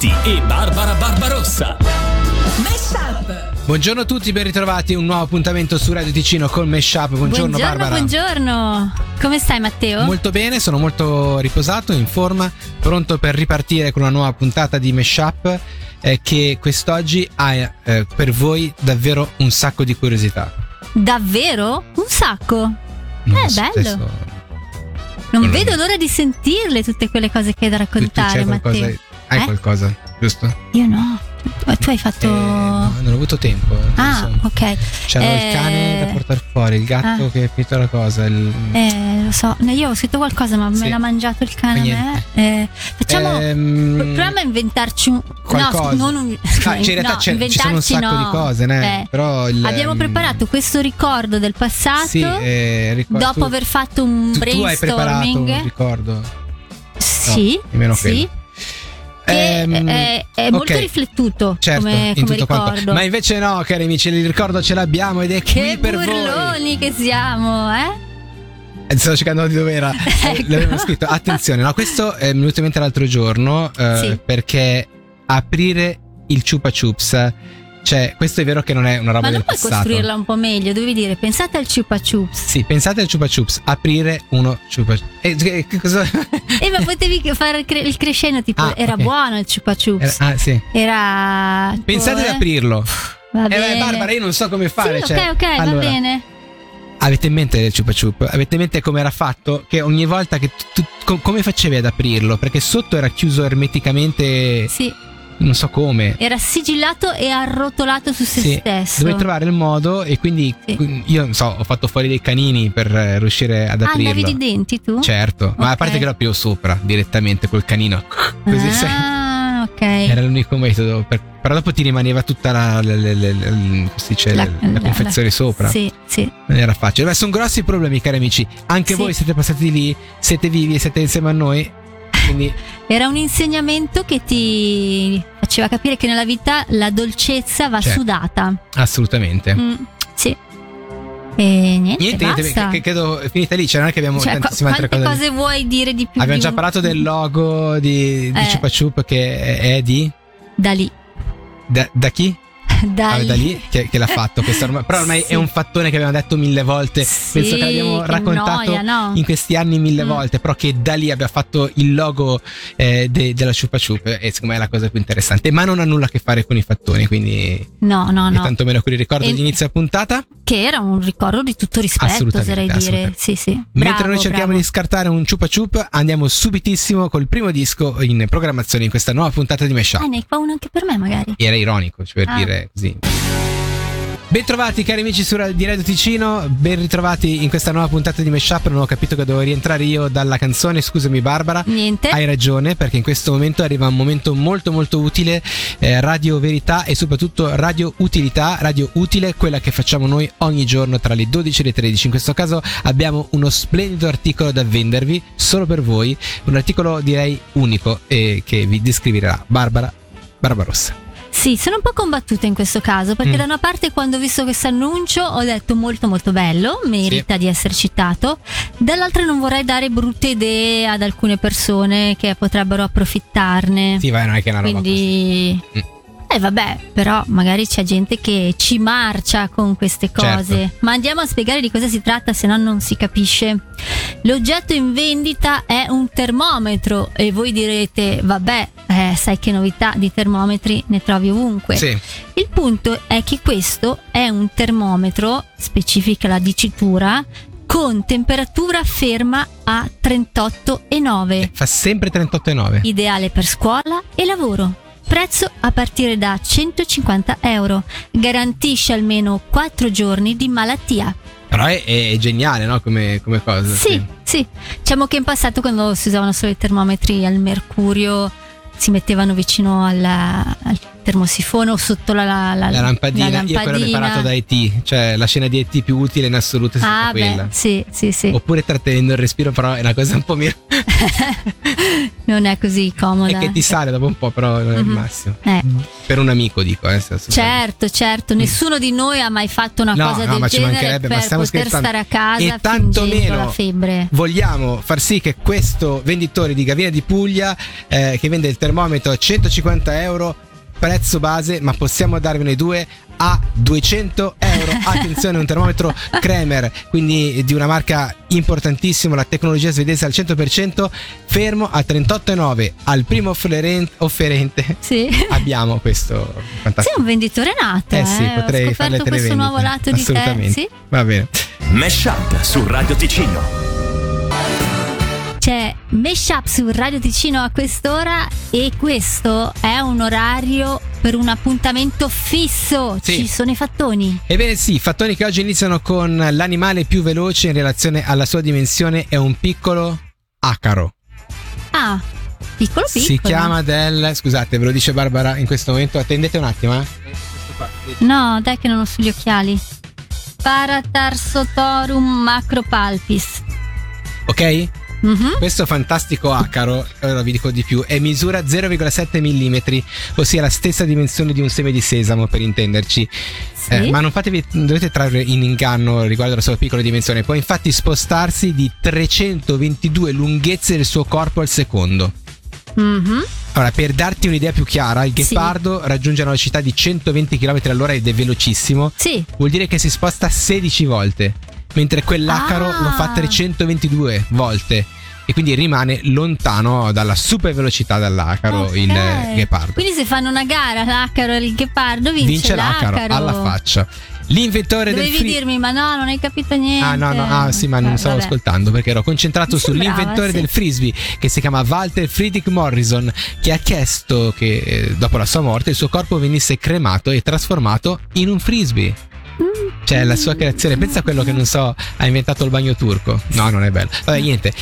Benedetti e Barbara Barbarossa. Mashup. Buongiorno a tutti, ben ritrovati. Un nuovo appuntamento su Radio Ticino con Meshup. Buongiorno, Barbara. buongiorno. Come stai Matteo? Molto bene, sono molto riposato, in forma, pronto per ripartire con una nuova puntata di Meshup eh, che quest'oggi ha eh, per voi davvero un sacco di curiosità. Davvero? Un sacco. Non Eh, bello. adesso Non vedo l'ora di sentirle tutte quelle cose che hai da tu- tu raccontare, Matteo. Hai Eh? qualcosa, giusto? Io no. Tu- hai fatto. Eh, no, non ho avuto tempo. ah, insomma. ok. C'era Eh, il cane da portare fuori, il gatto ah. che è finito la cosa. Il... Eh, lo so. No, Io ho scritto qualcosa, ma Sì. me l'ha mangiato il cane. Eh, facciamo. Ehm, Proviamo a inventarci un. qualcosa. No, non un. Ah, cioè, in realtà no, c'è- ci sono un sacco no. di cose, né? Eh. Però il, Abbiamo ehm, preparato questo ricordo del passato. Sì, eh, ricordo- dopo tu- aver fatto un tu, tu hai preparato brainstorming. un ricordo. Sì, nemmeno sì. quello. Che Ehm, è, è molto ok. riflettuto Certo, come, in come ricordo. Ma invece no, cari amici, il ricordo ce l'abbiamo ed è qui che per voi. burloni che siamo, eh? Eh, Stavo cercando di dove era. Ecco. L'avevamo scritto. Attenzione, no, questo è venuto in mente l'altro giorno eh, Sì. perché aprire il chupa chups, cioè, questo è vero che non è una roba Ma non del puoi passato. costruirla un po' meglio, devi dire, pensate al chupa chups. Sì, pensate al chupa chups, aprire uno chupa eh, che, che cosa? E ma potevi fare il, cre- il crescendo, tipo, Ah, era ok. buono il chupa Era- chups. ah, sì. Era. tipo, Pensate eh, ad aprirlo. Va Eh, bene. Barbara, io non so come fare. Sì, cioè, ok, ok, allora, va bene. Avete in mente il chupa chup? Avete in mente come era fatto? Che ogni volta che tu, tu- co- come facevi ad aprirlo? Perché sotto era chiuso ermeticamente, Sì, non so come. era sigillato e arrotolato su se Sì, stesso. dovevi trovare il modo e quindi Sì. io non so, ho fatto fuori dei canini per eh, riuscire ad Ah, aprirlo. avevi i denti tu? Certo, ma a parte che lo aprivo sopra direttamente col canino. Così. Ah, ok. Era l'unico metodo. per- però dopo ti rimaneva tutta la, la- la, la confezione sopra. Sì, sì. Non era facile. Beh, sono grossi problemi, cari amici. Anche Sì. voi siete passati lì, siete vivi e siete insieme a noi. Quindi, Era un insegnamento che ti faceva capire che nella vita la dolcezza va Certo. sudata. assolutamente. Mm, sì. E niente, Niente, niente, basta. che, che credo finita lì. Cioè, non è che abbiamo Cioè, tantissime altre cose. cose vuoi dire di più? Abbiamo già parlato del logo di, di Eh. Chupa Chup che è, è di. Da lì. Da, da chi? Da Ah, lì. da lì che, che l'ha fatto. questo ormai- però ormai Sì. è un fattone che abbiamo detto mille volte. Sì, Penso che l'abbiamo che raccontato noia, no? in questi anni mille Mm. volte. Però che da lì abbia fatto il logo eh, de- della Chupa Chup. E secondo me è la cosa più interessante. Ma non ha nulla a che fare con i fattoni. Quindi, No, no, no. tantomeno con il ricordo E- di inizio puntata. Che era un ricordo di tutto rispetto, Assolutamente, oserei dire. Sì, sì. Mentre Bravo, noi cerchiamo bravo. di scartare un Chupa Chup, andiamo subitissimo col primo disco in programmazione in questa nuova puntata di Meshup. Ah, ne qua uno anche per me, magari. Era ironico, cioè per Ah. dire così. Bentrovati cari amici su, di Radio Ticino, ben ritrovati in questa nuova puntata di Meshup, non ho capito che dovevo rientrare io dalla canzone, scusami Barbara. Niente. Hai ragione perché in questo momento arriva un momento molto molto utile, eh, radio verità e soprattutto radio utilità, radio utile, quella che facciamo noi ogni giorno tra le 12 e le 13. In questo caso abbiamo uno splendido articolo da vendervi solo per voi, un articolo direi unico e che vi descriverà Barbara Barbarossa. Sì, sono un po' combattuta in questo caso perché Mm. da una parte quando ho visto questo annuncio ho detto molto molto bello, merita di essere citato, dall'altra non vorrei dare brutte idee ad alcune persone che potrebbero approfittarne. Sì, vai, non è che è una roba così. Quindi Mm. Eh vabbè, però magari c'è gente che ci marcia con queste cose. Certo. Ma andiamo a spiegare di cosa si tratta, se no non si capisce. L'oggetto in vendita è un termometro e voi direte, vabbè, eh, sai che novità di termometri ne trovi ovunque. Sì, Il punto è che questo è un termometro, specifica la dicitura, con temperatura ferma a 38,9 fa sempre 38,9. ideale per scuola e lavoro. Prezzo a partire da 150 euro. Garantisce almeno 4 giorni di malattia. Però è, è geniale, no? Come, come cosa. Sì, sì. Diciamo che in passato quando si usavano solo i termometri al mercurio si mettevano vicino alla- al, termosifone o sotto la, la, la- La lampadina, la io quello lampadina. preparato da E.T., cioè la scena di E.T. più utile in assoluto è stata Ah, quella. beh, sì, sì, sì. Oppure trattenendo il respiro, però è una cosa un po' meno. Non è così comoda. e che ti sale dopo un po', però non è il Mhm. massimo. Eh. Per un amico, dico. Eh. Certo, certo, nessuno di noi ha mai fatto una No, cosa no, del ma ci genere mancherebbe, ma per stiamo poter scherzando. stare a casa E tanto fingendo meno la febbre. Vogliamo far sì che questo venditore di Gavina di Puglia, eh, che vende il termometro a 150 euro, prezzo base, ma possiamo darvene due a 200 euro. Attenzione, un termometro Kremer, quindi di una marca importantissima, la tecnologia svedese al 100%, fermo a 38,9 al primo offerente. offerente. Sì. Abbiamo questo fantastico. Sei un venditore nato, Eh sì, eh? potrei Ho fare questo nuovo lato di te. Assolutamente. Sì? Va bene. Mesh Up su Radio Ticino. C'è Meshup su Radio Ticino a quest'ora e questo è un orario per un appuntamento fisso. Sì. Ci sono i fattoni. Ebbene sì, fattoni che oggi iniziano con l'animale più veloce in relazione alla sua dimensione è un piccolo acaro. Ah, piccolo piccolo. Si chiama del... Scusate, ve lo dice Barbara in questo momento, attendete un attimo. Eh. No, dai che non ho sugli occhiali. Paratarsotorum macropalpis. Ok? Mhm. Questo fantastico acaro, ora vi dico di più, è misura 0,7 mm, ossia la stessa dimensione di un seme di sesamo per intenderci. Sì. Eh, ma non fatevi, dovete trarre in inganno riguardo alla sua piccola dimensione, può infatti spostarsi di 322 lunghezze del suo corpo al secondo. Mhm. Allora, per darti un'idea più chiara, il Sì. ghepardo raggiunge una velocità di 120 km all'ora ed è velocissimo. Sì. Vuol dire che si sposta 16 volte, mentre quell'acaro Ah. lo fa 322 volte. E quindi rimane lontano dalla super velocità dell'acaro Ok. il ghepardo. Quindi se fanno una gara l'acaro e il ghepardo vince, Vince l'acaro, alla faccia. L'inventore del Dovevi free. dirmi, ma no, non hai capito niente. Ah no, no, ah sì, ma non Eh, stavo vabbè. ascoltando perché ero concentrato Mi sull'inventore sì. del frisbee che si chiama Walter Friedrich Morrison che ha chiesto che eh, dopo la sua morte il suo corpo venisse cremato e trasformato in un frisbee. Cioè la sua creazione, pensa a quello che non so, ha inventato il bagno turco. No, non è bello. Vabbè, niente.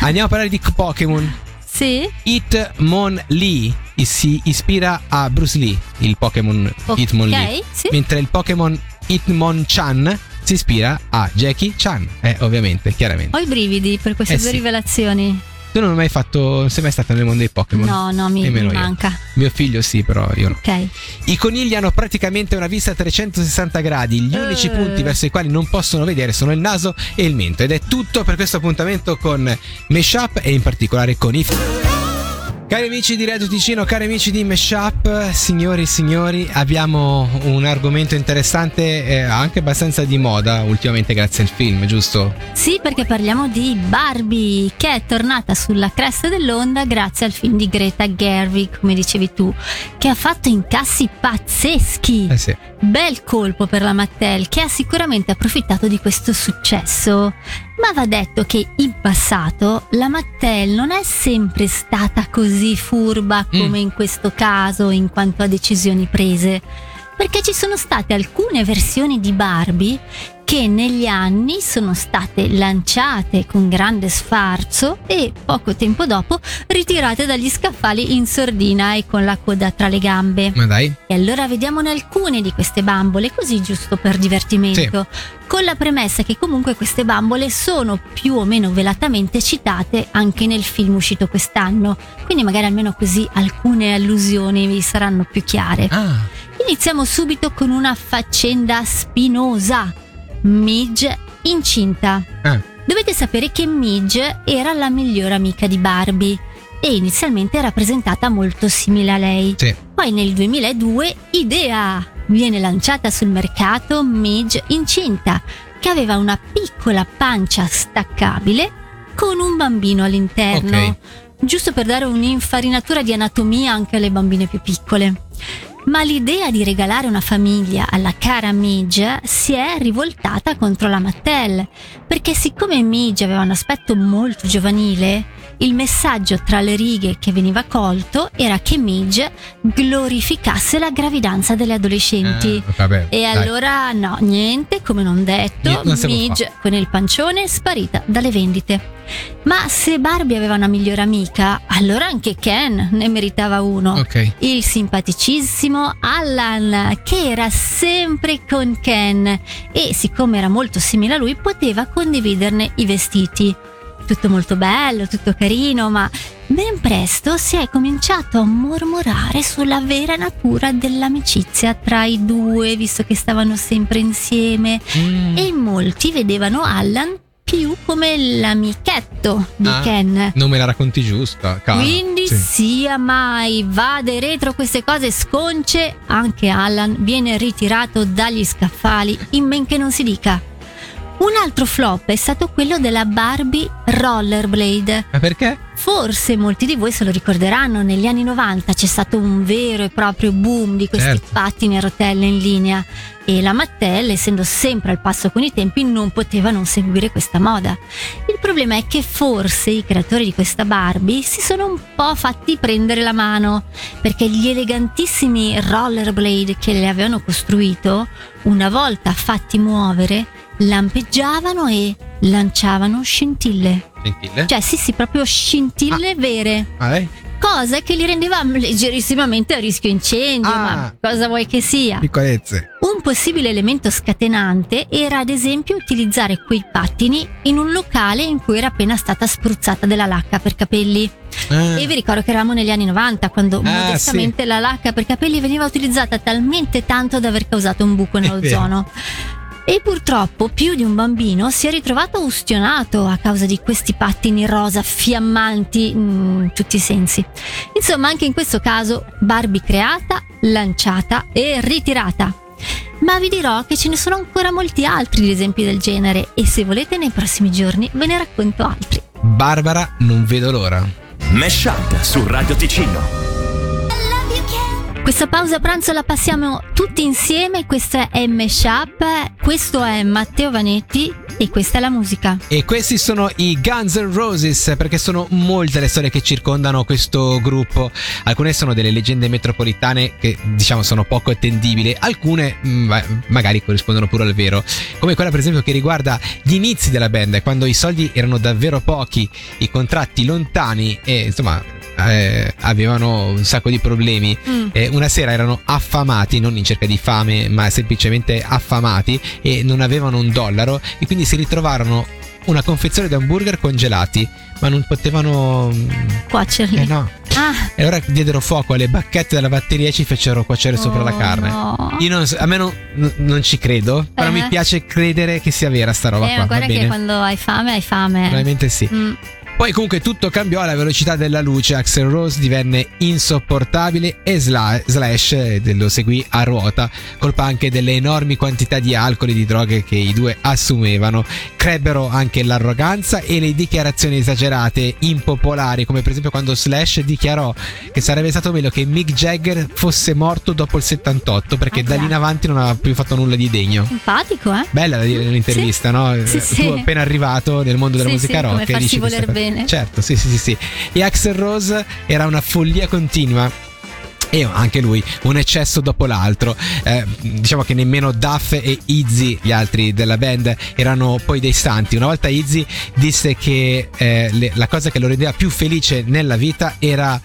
Andiamo a parlare di Pokémon. Sì? Hitmon Lee si ispira a Bruce Lee, il Pokémon Ok, Hitmon Lee. sì. Mentre il Pokémon Hitmonchan si ispira a Jackie Chan. Eh, ovviamente, chiaramente. Ho i brividi per queste Eh due sì. rivelazioni. Tu non hai mai fatto, non sei mai stata nel mondo dei Pokémon? No, no, mi, mi Nemmeno io. manca. Mio figlio sì, però io no. Ok. I conigli hanno praticamente una vista a 360 gradi. Gli unici Eh. punti verso i quali non possono vedere sono il naso e il mento. Ed è tutto per questo appuntamento con Meshup e in particolare con i. Cari amici di Radio Ticino, cari amici di Meshup, signori e signori, abbiamo un argomento interessante e anche abbastanza di moda ultimamente grazie al film, giusto? Sì, perché parliamo di Barbie, che è tornata sulla cresta dell'onda grazie al film di Greta Gerwig, come dicevi tu, che ha fatto incassi pazzeschi. Eh sì. Bel colpo per la Mattel, che ha sicuramente approfittato di questo successo. Ma va detto che in passato la Mattel non è sempre stata così furba come in questo caso in quanto a decisioni prese. Perché ci sono state alcune versioni di Barbie che negli anni sono state lanciate con grande sfarzo e poco tempo dopo ritirate dagli scaffali in sordina e con la coda tra le gambe. Ma dai. E allora vediamone alcune di queste bambole, così giusto per divertimento, con la premessa che comunque queste bambole sono più o meno velatamente citate anche nel film uscito quest'anno, quindi magari almeno così alcune allusioni vi saranno più chiare. Ah, Iniziamo subito con una faccenda spinosa. Midge incinta. ah. Dovete sapere che Midge era la migliore amica di Barbie e inizialmente era presentata molto simile a lei. Sì. Poi nel 2002 Idea viene lanciata sul mercato Midge incinta, che aveva una piccola pancia staccabile con un bambino all'interno, Ok. giusto per dare un'infarinatura di anatomia anche alle bambine più piccole. Ma l'idea di regalare una famiglia alla cara Midge si è rivoltata contro la Mattel, perché siccome Midge aveva un aspetto molto giovanile, il messaggio tra le righe che veniva colto era che Midge glorificasse la gravidanza delle adolescenti. Eh, vabbè, E dai. allora no, niente, come non detto, Niente, non Midge con il pancione sparita dalle vendite. Ma se Barbie aveva una migliore amica, allora anche Ken ne meritava uno. Ok. Il simpaticissimo Allan, che era sempre con Ken e siccome era molto simile a lui, poteva condividerne i vestiti. Tutto molto bello, tutto carino, ma ben presto si è cominciato a mormorare sulla vera natura dell'amicizia tra i due, visto che stavano sempre insieme Mm. e molti vedevano Allan più come l'amichetto di Ah, Ken. Non me la racconti giusta, cara. Quindi Sì. sia mai vade retro queste cose sconce, anche Allan viene ritirato dagli scaffali in men che non si dica. Un altro flop è stato quello della Barbie Rollerblade. Ma perché? Forse molti di voi se lo ricorderanno, negli anni 90 c'è stato un vero e proprio boom di questi Certo. pattini a rotelle in linea e la Mattel, essendo sempre al passo con i tempi, non poteva non seguire questa moda. Il problema è che forse i creatori di questa Barbie si sono un po' fatti prendere la mano, perché gli elegantissimi rollerblade che le avevano costruito, una volta fatti muovere, lampeggiavano e lanciavano scintille. Gentile. Cioè, sì, sì, proprio scintille vere. Ah, lei? Cosa che li rendeva leggerissimamente a rischio incendio, Ah. ma cosa vuoi che sia? Piccolezze. Un possibile elemento scatenante era ad esempio utilizzare quei pattini in un locale in cui era appena stata spruzzata della lacca per capelli. Ah. E vi ricordo che eravamo negli anni 90 quando Ah, modestamente la lacca per capelli veniva utilizzata talmente tanto da aver causato un buco nell'ozono. E purtroppo più di un bambino si è ritrovato ustionato a causa di questi pattini rosa fiammanti in tutti i sensi. Insomma, anche in questo caso Barbie creata, lanciata e ritirata. Ma vi dirò che ce ne sono ancora molti altri di esempi del genere e se volete nei prossimi giorni ve ne racconto altri. Barbara, non vedo l'ora. Mesh Up su Radio Ticino. Questa pausa pranzo la passiamo tutti insieme, questa è Mesh Up, questo è Matteo Vanetti e questa è la musica. E questi sono i Guns N' Roses, perché sono molte le storie che circondano questo gruppo. Alcune sono delle leggende metropolitane che diciamo sono poco attendibili, alcune mm, ma- magari corrispondono pure al vero. Come quella per esempio che riguarda gli inizi della band, quando i soldi erano davvero pochi, i contratti lontani e insomma eh, avevano un sacco di problemi. Mm. Eh, una sera erano affamati, non in cerca di fame, ma semplicemente affamati e non avevano un dollaro e quindi si ritrovarono una confezione di hamburger congelati, ma non potevano... mm, Cuocerli. Eh no. Ah, E allora diedero fuoco alle bacchette della batteria e ci fecero cuocere sopra la oh, carne. no. Io non a me non, non ci credo, però Eh. mi piace credere che sia vera sta roba Eh, qua. guarda che quando hai fame, hai fame. Probabilmente sì. Mm. Poi comunque tutto cambiò alla velocità della luce, Axel Rose divenne insopportabile e Sla- Slash eh, lo seguì a ruota, colpa anche delle enormi quantità di alcol e di droghe che i due assumevano. Crebbero anche l'arroganza e le dichiarazioni esagerate, impopolari, come per esempio quando Slash dichiarò che sarebbe stato meglio che Mick Jagger fosse morto dopo il 78 perché Ah, da lì in avanti non aveva più fatto nulla di degno. Simpatico, eh? Bella dire nell'intervista, no? Sì, Eh, sì. Tu appena arrivato nel mondo della Sì, musica sì, rock farsi dici voler cosa. Bene. Certo, sì, sì, sì, sì. E Axel Rose era una follia continua. E anche lui, un eccesso dopo l'altro. Eh, diciamo che nemmeno Duff e Izzy, gli altri della band, erano poi dei santi. Una volta Izzy disse che eh, le- la cosa che lo rendeva più felice nella vita era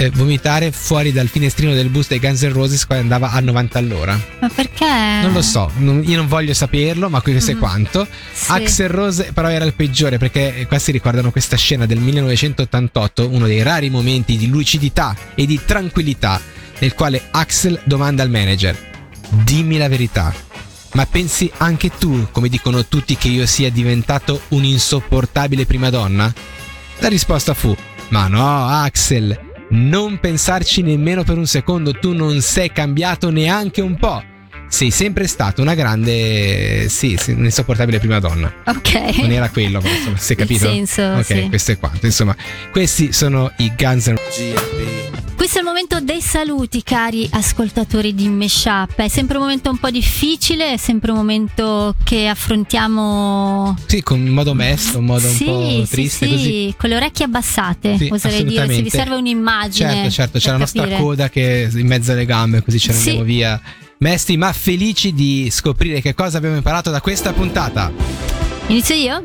eh, vomitare fuori dal finestrino del bus dei Guns N' Roses quando andava a 90 all'ora. Ma perché? Non lo so, non- io non voglio saperlo, ma questo è Mhm. quanto. Sì. Axel Rose però era il peggiore perché eh, qua si ricordano questa scena del 1988, uno dei rari momenti di lucidità e di tranquillità nel quale Axel domanda al manager, dimmi la verità, ma pensi anche tu, come dicono tutti, che io sia diventato un'insopportabile prima donna? La risposta fu, ma no Axel, non pensarci nemmeno per un secondo, tu non sei cambiato neanche un po'. Sei sempre stato una grande, sì, sì, un'insopportabile prima donna. Ok. Non era quello, ma insomma, si è Il capito? senso, ok, sì. questo è quanto. Insomma, questi sono i Guns N' Roses. Questo è il momento dei saluti, cari ascoltatori di Meshup. È sempre un momento un po' difficile, è sempre un momento che affrontiamo. Sì, con in modo mesto, in modo sì, un po' sì, triste sì, così. con le orecchie abbassate, Sì, oserei dire. Se vi serve un'immagine. Certo, certo, c'è la nostra capire. coda che in mezzo alle gambe, così ce ne Sì. andiamo via. Mesti, ma felici di scoprire che cosa abbiamo imparato da questa puntata. Inizio io?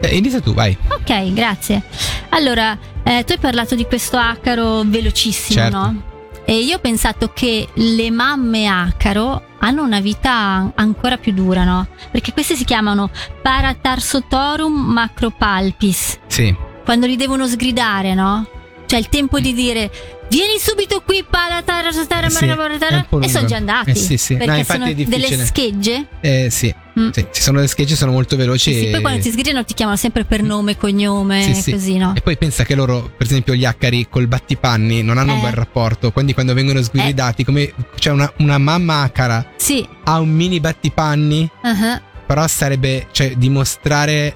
Eh, inizia tu, vai. Ok, grazie. Allora, eh, tu hai parlato di questo acaro velocissimo, Certo. no? E io ho pensato che le mamme acaro hanno una vita ancora più dura, no? Perché queste si chiamano Paratarsotorum macropalpis. Sì. Quando li devono sgridare, no? Cioè il tempo di dire vieni subito qui Paratarsotorum Sì, è un po' e sono già andati. Eh sì, sì. No, Perché infatti sono delle schegge. Eh, sì. Mm. sì, ci sono delle sketch sono molto veloci. Sì, e... poi quando ti sgridano ti chiamano sempre per nome, cognome, Sì, sì. così, no? E poi pensa che loro, per esempio, gli acari col battipanni non hanno un Eh. bel rapporto. Quindi quando vengono sgridati, come c'è una, una mamma acara, Sì. ha un mini battipanni, uh-huh. però sarebbe, cioè, dimostrare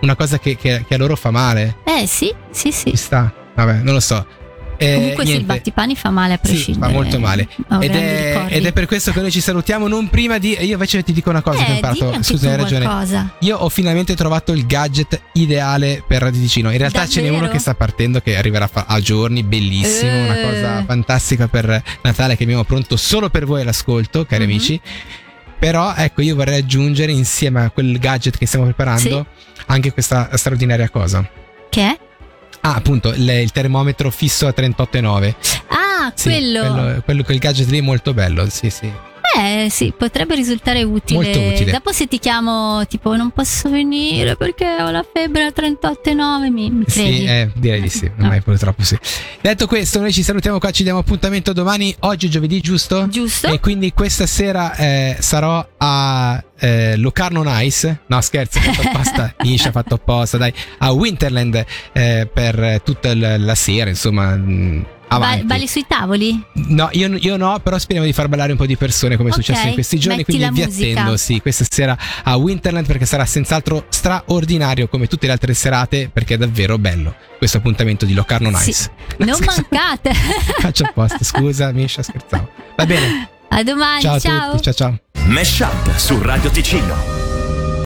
una cosa che, che- che a loro fa male. Eh sì, sì, sì. Ci sta. Vabbè, non lo so. Eh, Comunque sì, il niente. battipani fa male a Sì, prescindere. fa molto male. Ed è, ed è per questo che noi ci salutiamo. Non prima di. Io invece ti dico una cosa che ho eh, imparato. Scusa, hai ragione. qualcosa. Io ho finalmente trovato il gadget ideale per Radio Ticino. In realtà ce n'è Davvero? uno che sta partendo, che arriverà a giorni, bellissimo, Eh. una cosa fantastica per Natale che abbiamo pronto solo per voi all'ascolto, cari Mhm. amici. Però ecco, io vorrei aggiungere insieme a quel gadget che stiamo preparando anche questa straordinaria cosa. Che è? Ah, appunto, il, il termometro fisso a 38,9. Ah, Sì, quello. quello, quello- quel gadget lì è molto bello, sì, sì. Eh sì, potrebbe risultare utile. Molto utile. Dopo se ti chiamo tipo non posso venire perché ho la febbre a 38,9 mi, mi credi? Sì, eh, direi di sì, No. ormai purtroppo sì. Detto questo, noi ci salutiamo qua, ci diamo appuntamento domani, oggi è giovedì, giusto? Giusto? E quindi questa sera eh, sarò a eh, Locarno Nice. No, scherzo, fatto apposta. Nisha ha fatto apposta, dai. A Winterland eh, per tutta l- la sera, insomma. mh, Ba- Avanti. balli sui tavoli? No, io, io no, però speriamo di far ballare un po' di persone come è Ok, successo in questi giorni. Quindi vi musica. attendo, sì, questa sera a Winterland perché sarà senz'altro straordinario come tutte le altre serate perché è davvero bello questo appuntamento di Locarno Nice. Sì. Non mancate. Faccio apposta, scusa, Misha, scherzavo. Va bene. a domani, Ciao a ciao. tutti, ciao ciao. Mesh Up su Radio Ticino.